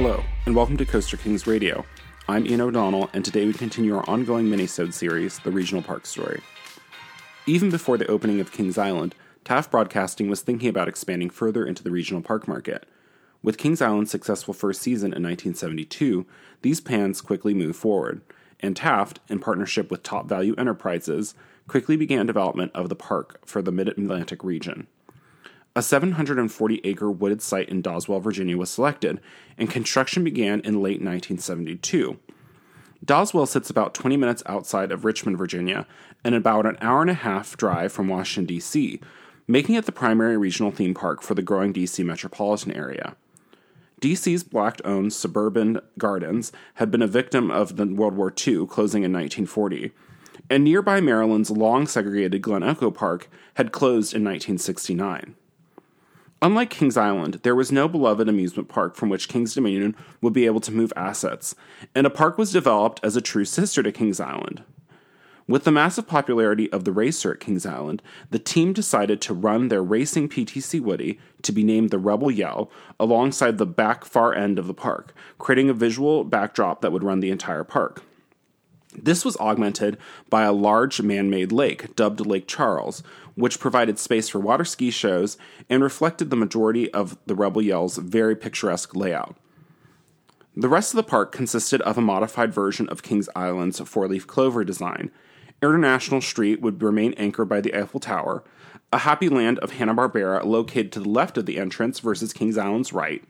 Hello, and welcome to Coaster Kings Radio. I'm Ian O'Donnell, and today we continue our ongoing minisode series, The Regional Park Story. Even before the opening of Kings Island, Taft Broadcasting was thinking about expanding further into the regional park market. With Kings Island's successful first season in 1972, these plans quickly moved forward, and Taft, in partnership with Top Value Enterprises, quickly began development of the park for the Mid Atlantic region. A 740 acre wooded site in Doswell, Virginia was selected, and construction began in late 1972. Doswell sits about 20 minutes outside of Richmond, Virginia, and about an hour and a half drive from Washington, D.C., making it the primary regional theme park for the growing D.C. metropolitan area. DC's black owned suburban gardens had been a victim of the World War II, closing in 1940, and nearby Maryland's long segregated Glen Echo Park had closed in 1969. Unlike Kings Island, there was no beloved amusement park from which Kings Dominion would be able to move assets, and a park was developed as a true sister to Kings Island. With the massive popularity of the racer at Kings Island, the team decided to run their racing PTC Woody to be named the Rebel Yell alongside the back far end of the park, creating a visual backdrop that would run the entire park. This was augmented by a large man made lake, dubbed Lake Charles, which provided space for water ski shows and reflected the majority of the Rebel Yell's very picturesque layout. The rest of the park consisted of a modified version of Kings Island's four leaf clover design. International Street would remain anchored by the Eiffel Tower, a happy land of Hanna-Barbera located to the left of the entrance versus Kings Island's right,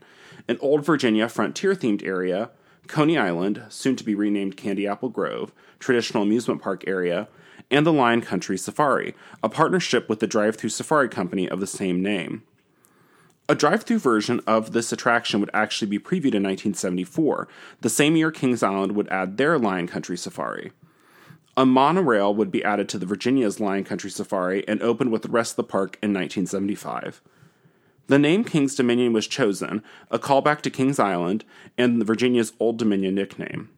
an old Virginia frontier themed area, Coney Island, soon to be renamed Candy Apple Grove, traditional amusement park area, and the Lion Country Safari, a partnership with the drive through safari company of the same name. A drive through version of this attraction would actually be previewed in 1974, the same year Kings Island would add their Lion Country Safari. A monorail would be added to the Virginia's Lion Country Safari and opened with the rest of the park in 1975. The name King's Dominion was chosen, a callback to Kings Island and Virginia's Old Dominion nickname.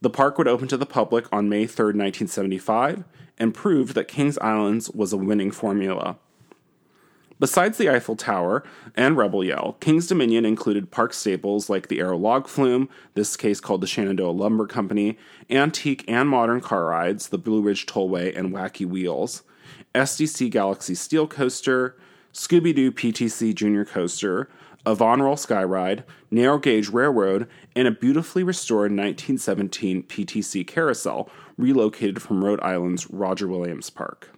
The park would open to the public on May 3, 1975, and proved that Kings Island was a winning formula. Besides the Eiffel Tower and Rebel Yell, King's Dominion included park staples like the Arrow Log Flume, this case called the Shenandoah Lumber Company, antique and modern car rides, the Blue Ridge Tollway and Wacky Wheels, SDC Galaxy Steel Coaster, Scooby Doo PTC Junior Coaster, a Von Roll Skyride, Narrow Gauge Railroad, and a beautifully restored 1917 PTC Carousel relocated from Rhode Island's Roger Williams Park.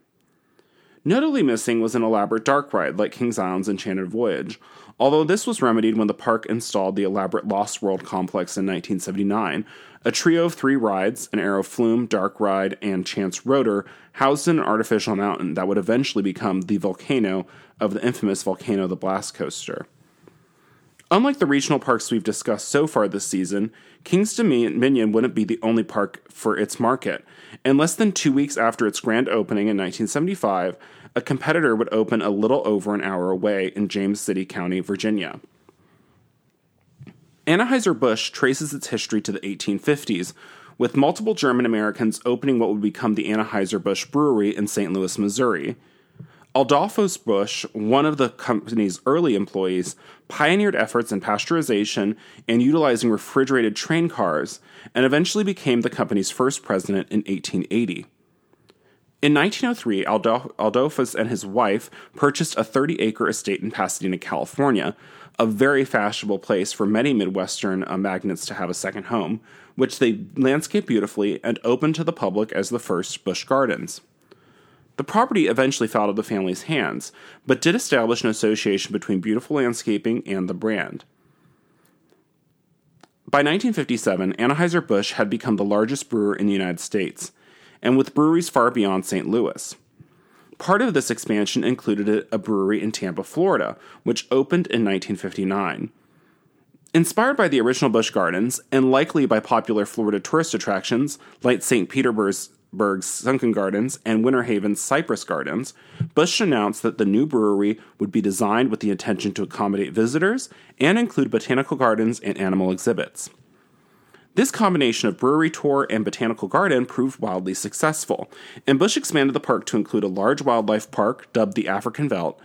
Notably missing was an elaborate dark ride like Kings Island's Enchanted Voyage, although this was remedied when the park installed the elaborate Lost World complex in 1979, a trio of three rides, an Arrow Flume, Dark Ride, and Chance Rotor, housed in an artificial mountain that would eventually become the volcano of the infamous Volcano the Blast Coaster. Unlike the regional parks we've discussed so far this season, King's Dominion wouldn't be the only park for its market. In less than two weeks after its grand opening in 1975, a competitor would open a little over an hour away in James City County, Virginia. Anheuser-Busch traces its history to the 1850s, with multiple German Americans opening what would become the Anheuser-Busch Brewery in St. Louis, Missouri. Adolphus Busch, one of the company's early employees, pioneered efforts in pasteurization and utilizing refrigerated train cars, and eventually became the company's first president in 1880. In 1903, Adolphus and his wife purchased a 30 acre estate in Pasadena, California, a very fashionable place for many Midwestern uh, magnates to have a second home, which they landscaped beautifully and opened to the public as the first Busch Gardens. The property eventually fell out of the family's hands, but did establish an association between beautiful landscaping and the brand. By 1957, Anheuser-Busch had become the largest brewer in the United States, and with breweries far beyond St. Louis. Part of this expansion included a brewery in Tampa, Florida, which opened in 1959. Inspired by the original Busch Gardens, and likely by popular Florida tourist attractions like St. Petersburg's Sunken Gardens and Winter Haven's Cypress Gardens, Busch announced that the new brewery would be designed with the intention to accommodate visitors and include botanical gardens and animal exhibits. This combination of brewery tour and botanical garden proved wildly successful, and Busch expanded the park to include a large wildlife park dubbed the African Veldt,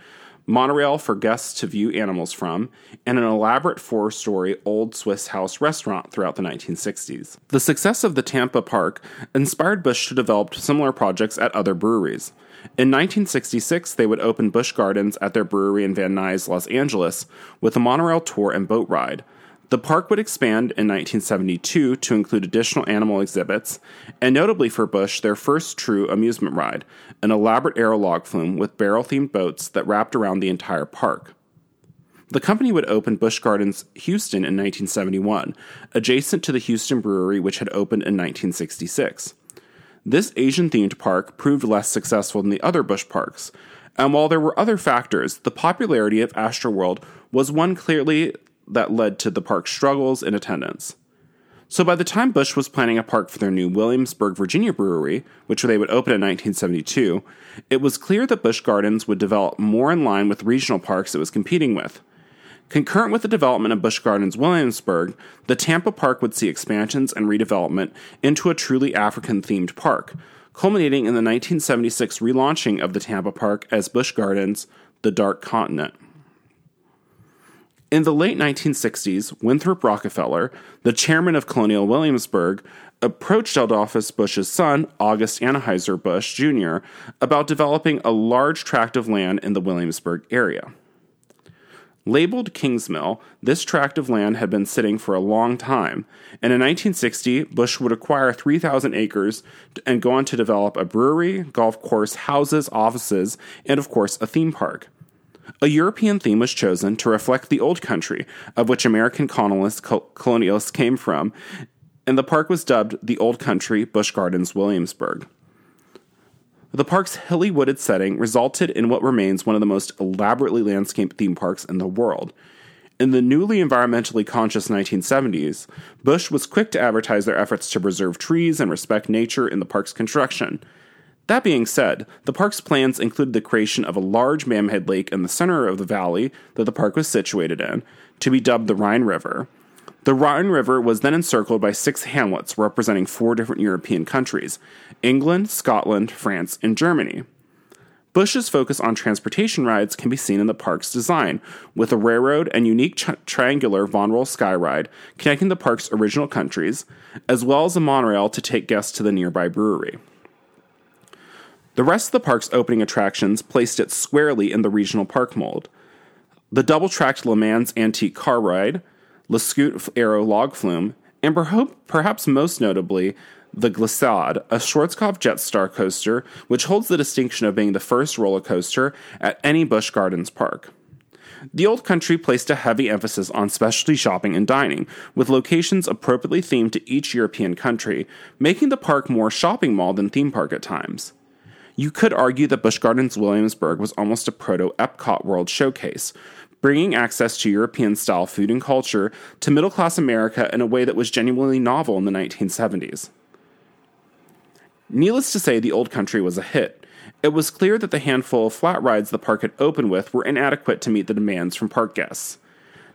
monorail for guests to view animals from, and an elaborate four story old Swiss house restaurant throughout the 1960s. The success of the Tampa Park inspired Busch to develop similar projects at other breweries. In 1966, they would open Busch Gardens at their brewery in Van Nuys, Los Angeles, with a monorail tour and boat ride. The park would expand in 1972 to include additional animal exhibits, and notably for Busch, their first true amusement ride, an elaborate Arrow log flume with barrel themed boats that wrapped around the entire park. The company would open Busch Gardens Houston in 1971, adjacent to the Houston Brewery, which had opened in 1966. This Asian themed park proved less successful than the other Busch parks, and while there were other factors, the popularity of Astroworld was one clearly that led to the park's struggles in attendance. So by the time Busch was planning a park for their new Williamsburg, Virginia brewery, which they would open in 1972, it was clear that Busch Gardens would develop more in line with regional parks it was competing with. Concurrent with the development of Busch Gardens Williamsburg, the Tampa Park would see expansions and redevelopment into a truly African themed park, culminating in the 1976 relaunching of the Tampa Park as Busch Gardens The Dark Continent. In the late 1960s, Winthrop Rockefeller, the chairman of Colonial Williamsburg, approached Adolphus Busch's son, August Anheuser Busch Jr., about developing a large tract of land in the Williamsburg area. Labeled Kingsmill, this tract of land had been sitting for a long time, and in 1960, Busch would acquire 3,000 acres and go on to develop a brewery, golf course, houses, offices, and of course, a theme park. A European theme was chosen to reflect the old country of which American colonists, colonialists came from, and the park was dubbed the Old Country Busch Gardens Williamsburg. The park's hilly wooded setting resulted in what remains one of the most elaborately landscaped theme parks in the world. In the newly environmentally conscious 1970s, Busch was quick to advertise their efforts to preserve trees and respect nature in the park's construction. That being said, the park's plans included the creation of a large mammoth lake in the center of the valley that the park was situated in, to be dubbed the Rhine River. The Rhine River was then encircled by six hamlets representing four different European countries England, Scotland, France, and Germany. Busch's focus on transportation rides can be seen in the park's design, with a railroad and unique ch- triangular Von Roll Sky Ride connecting the park's original countries, as well as a monorail to take guests to the nearby brewery. The rest of the park's opening attractions placed it squarely in the regional park mold. The double tracked Le Mans Antique Car Ride, Le Scoot Arrow Log Flume, and perhaps most notably, the Glissade, a Schwarzkopf Jetstar coaster, which holds the distinction of being the first roller coaster at any Busch Gardens park. The Old Country placed a heavy emphasis on specialty shopping and dining, with locations appropriately themed to each European country, making the park more shopping mall than theme park at times. You could argue that Busch Gardens Williamsburg was almost a proto Epcot World Showcase, bringing access to European style food and culture to middle class America in a way that was genuinely novel in the 1970s. Needless to say, the Old Country was a hit. It was clear that the handful of flat rides the park had opened with were inadequate to meet the demands from park guests.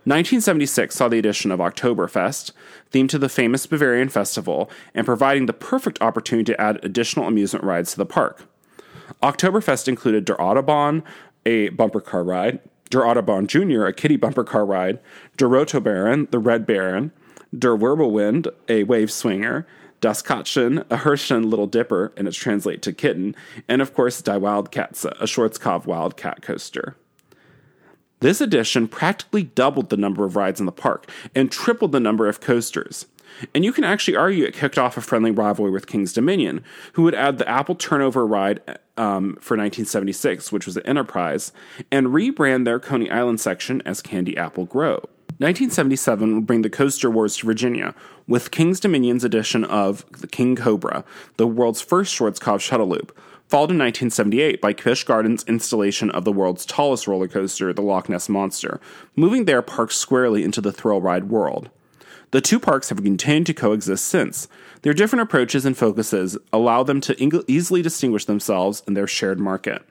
1976 saw the addition of Oktoberfest, themed to the famous Bavarian festival, and providing the perfect opportunity to add additional amusement rides to the park. Oktoberfest included Der Autobahn, a bumper car ride, Der Autobahn Jr., a kiddie bumper car ride, Der Rote Baron, the Red Baron, Der Wirbelwind, a wave swinger, Das Katzchen, a Hirschen Little Dipper, and it's translate to kitten, and of course Die Wildkatze, a Schwarzkopf Wildcat coaster. This addition practically doubled the number of rides in the park and tripled the number of coasters. And you can actually argue it kicked off a friendly rivalry with King's Dominion, who would add the Apple Turnover ride um, for 1976, which was an enterprise, and rebrand their Coney Island section as Candy Apple Grove. 1977 would bring the Coaster Wars to Virginia, with King's Dominion's edition of the King Cobra, the world's first Schwarzkopf shuttle loop, followed in 1978 by Busch Gardens' installation of the world's tallest roller coaster, the Loch Ness Monster, moving their park squarely into the thrill ride world. The two parks have continued to coexist since. Their different approaches and focuses allow them to easily distinguish themselves in their shared market.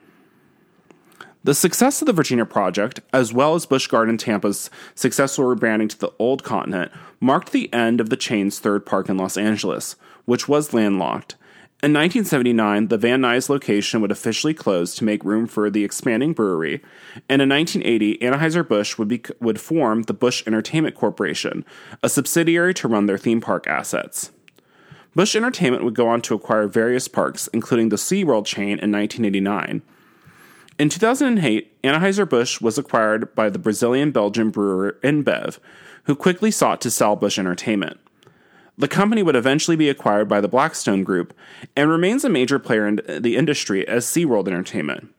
The success of the Virginia project, as well as Busch Garden Tampa's successful rebranding to the Old Continent, marked the end of the chain's third park in Los Angeles, which was landlocked, In 1979, the Van Nuys location would officially close to make room for the expanding brewery, and in 1980, Anheuser-Busch would, be, would form the Busch Entertainment Corporation, a subsidiary to run their theme park assets. Busch Entertainment would go on to acquire various parks, including the SeaWorld chain in 1989. In 2008, Anheuser-Busch was acquired by the Brazilian-Belgian brewer InBev, who quickly sought to sell Busch Entertainment. The company would eventually be acquired by the Blackstone Group and remains a major player in the industry as SeaWorld Entertainment.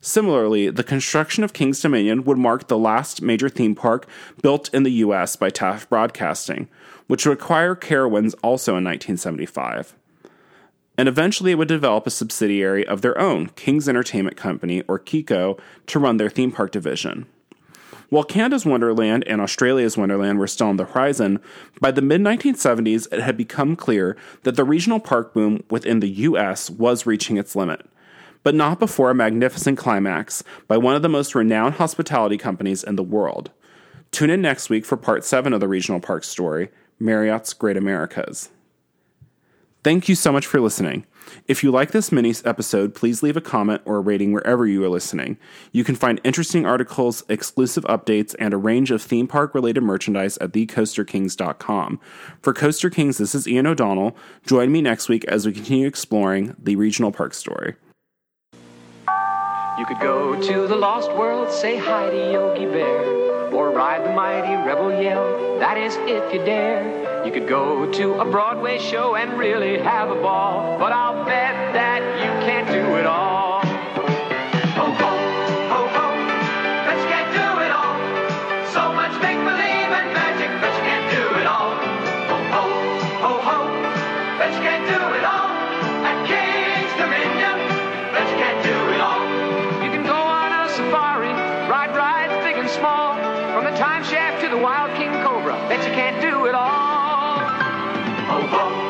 Similarly, the construction of King's Dominion would mark the last major theme park built in the U.S. by Taft Broadcasting, which would acquire Carowinds also in 1975. And eventually it would develop a subsidiary of their own, King's Entertainment Company, or KECO, to run their theme park division. While Canada's Wonderland and Australia's Wonderland were still on the horizon, by the mid 1970s it had become clear that the regional park boom within the US was reaching its limit. But not before a magnificent climax by one of the most renowned hospitality companies in the world. Tune in next week for part 7 of the regional park story Marriott's Great Americas. Thank you so much for listening. If you like this mini episode, please leave a comment or a rating wherever you are listening. You can find interesting articles, exclusive updates, and a range of theme park related merchandise at thecoasterkings.com. For Coaster Kings, this is Ian O'Donnell. Join me next week as we continue exploring the regional park story. You could go to the Lost World, say hi to Yogi Bear, or ride the mighty Rebel Yell. That is, if you dare. You could go to a Broadway show and really have a ball, but I'll bet that you can't do it all. Can't do it all. So much make believe and magic, can't do it all. Can't do it all. At King's Dominion, can't do it all. You can go on a safari, ride rides big and small, from the time shaft to the wild king cobra. Bet you can't do it all. Ho,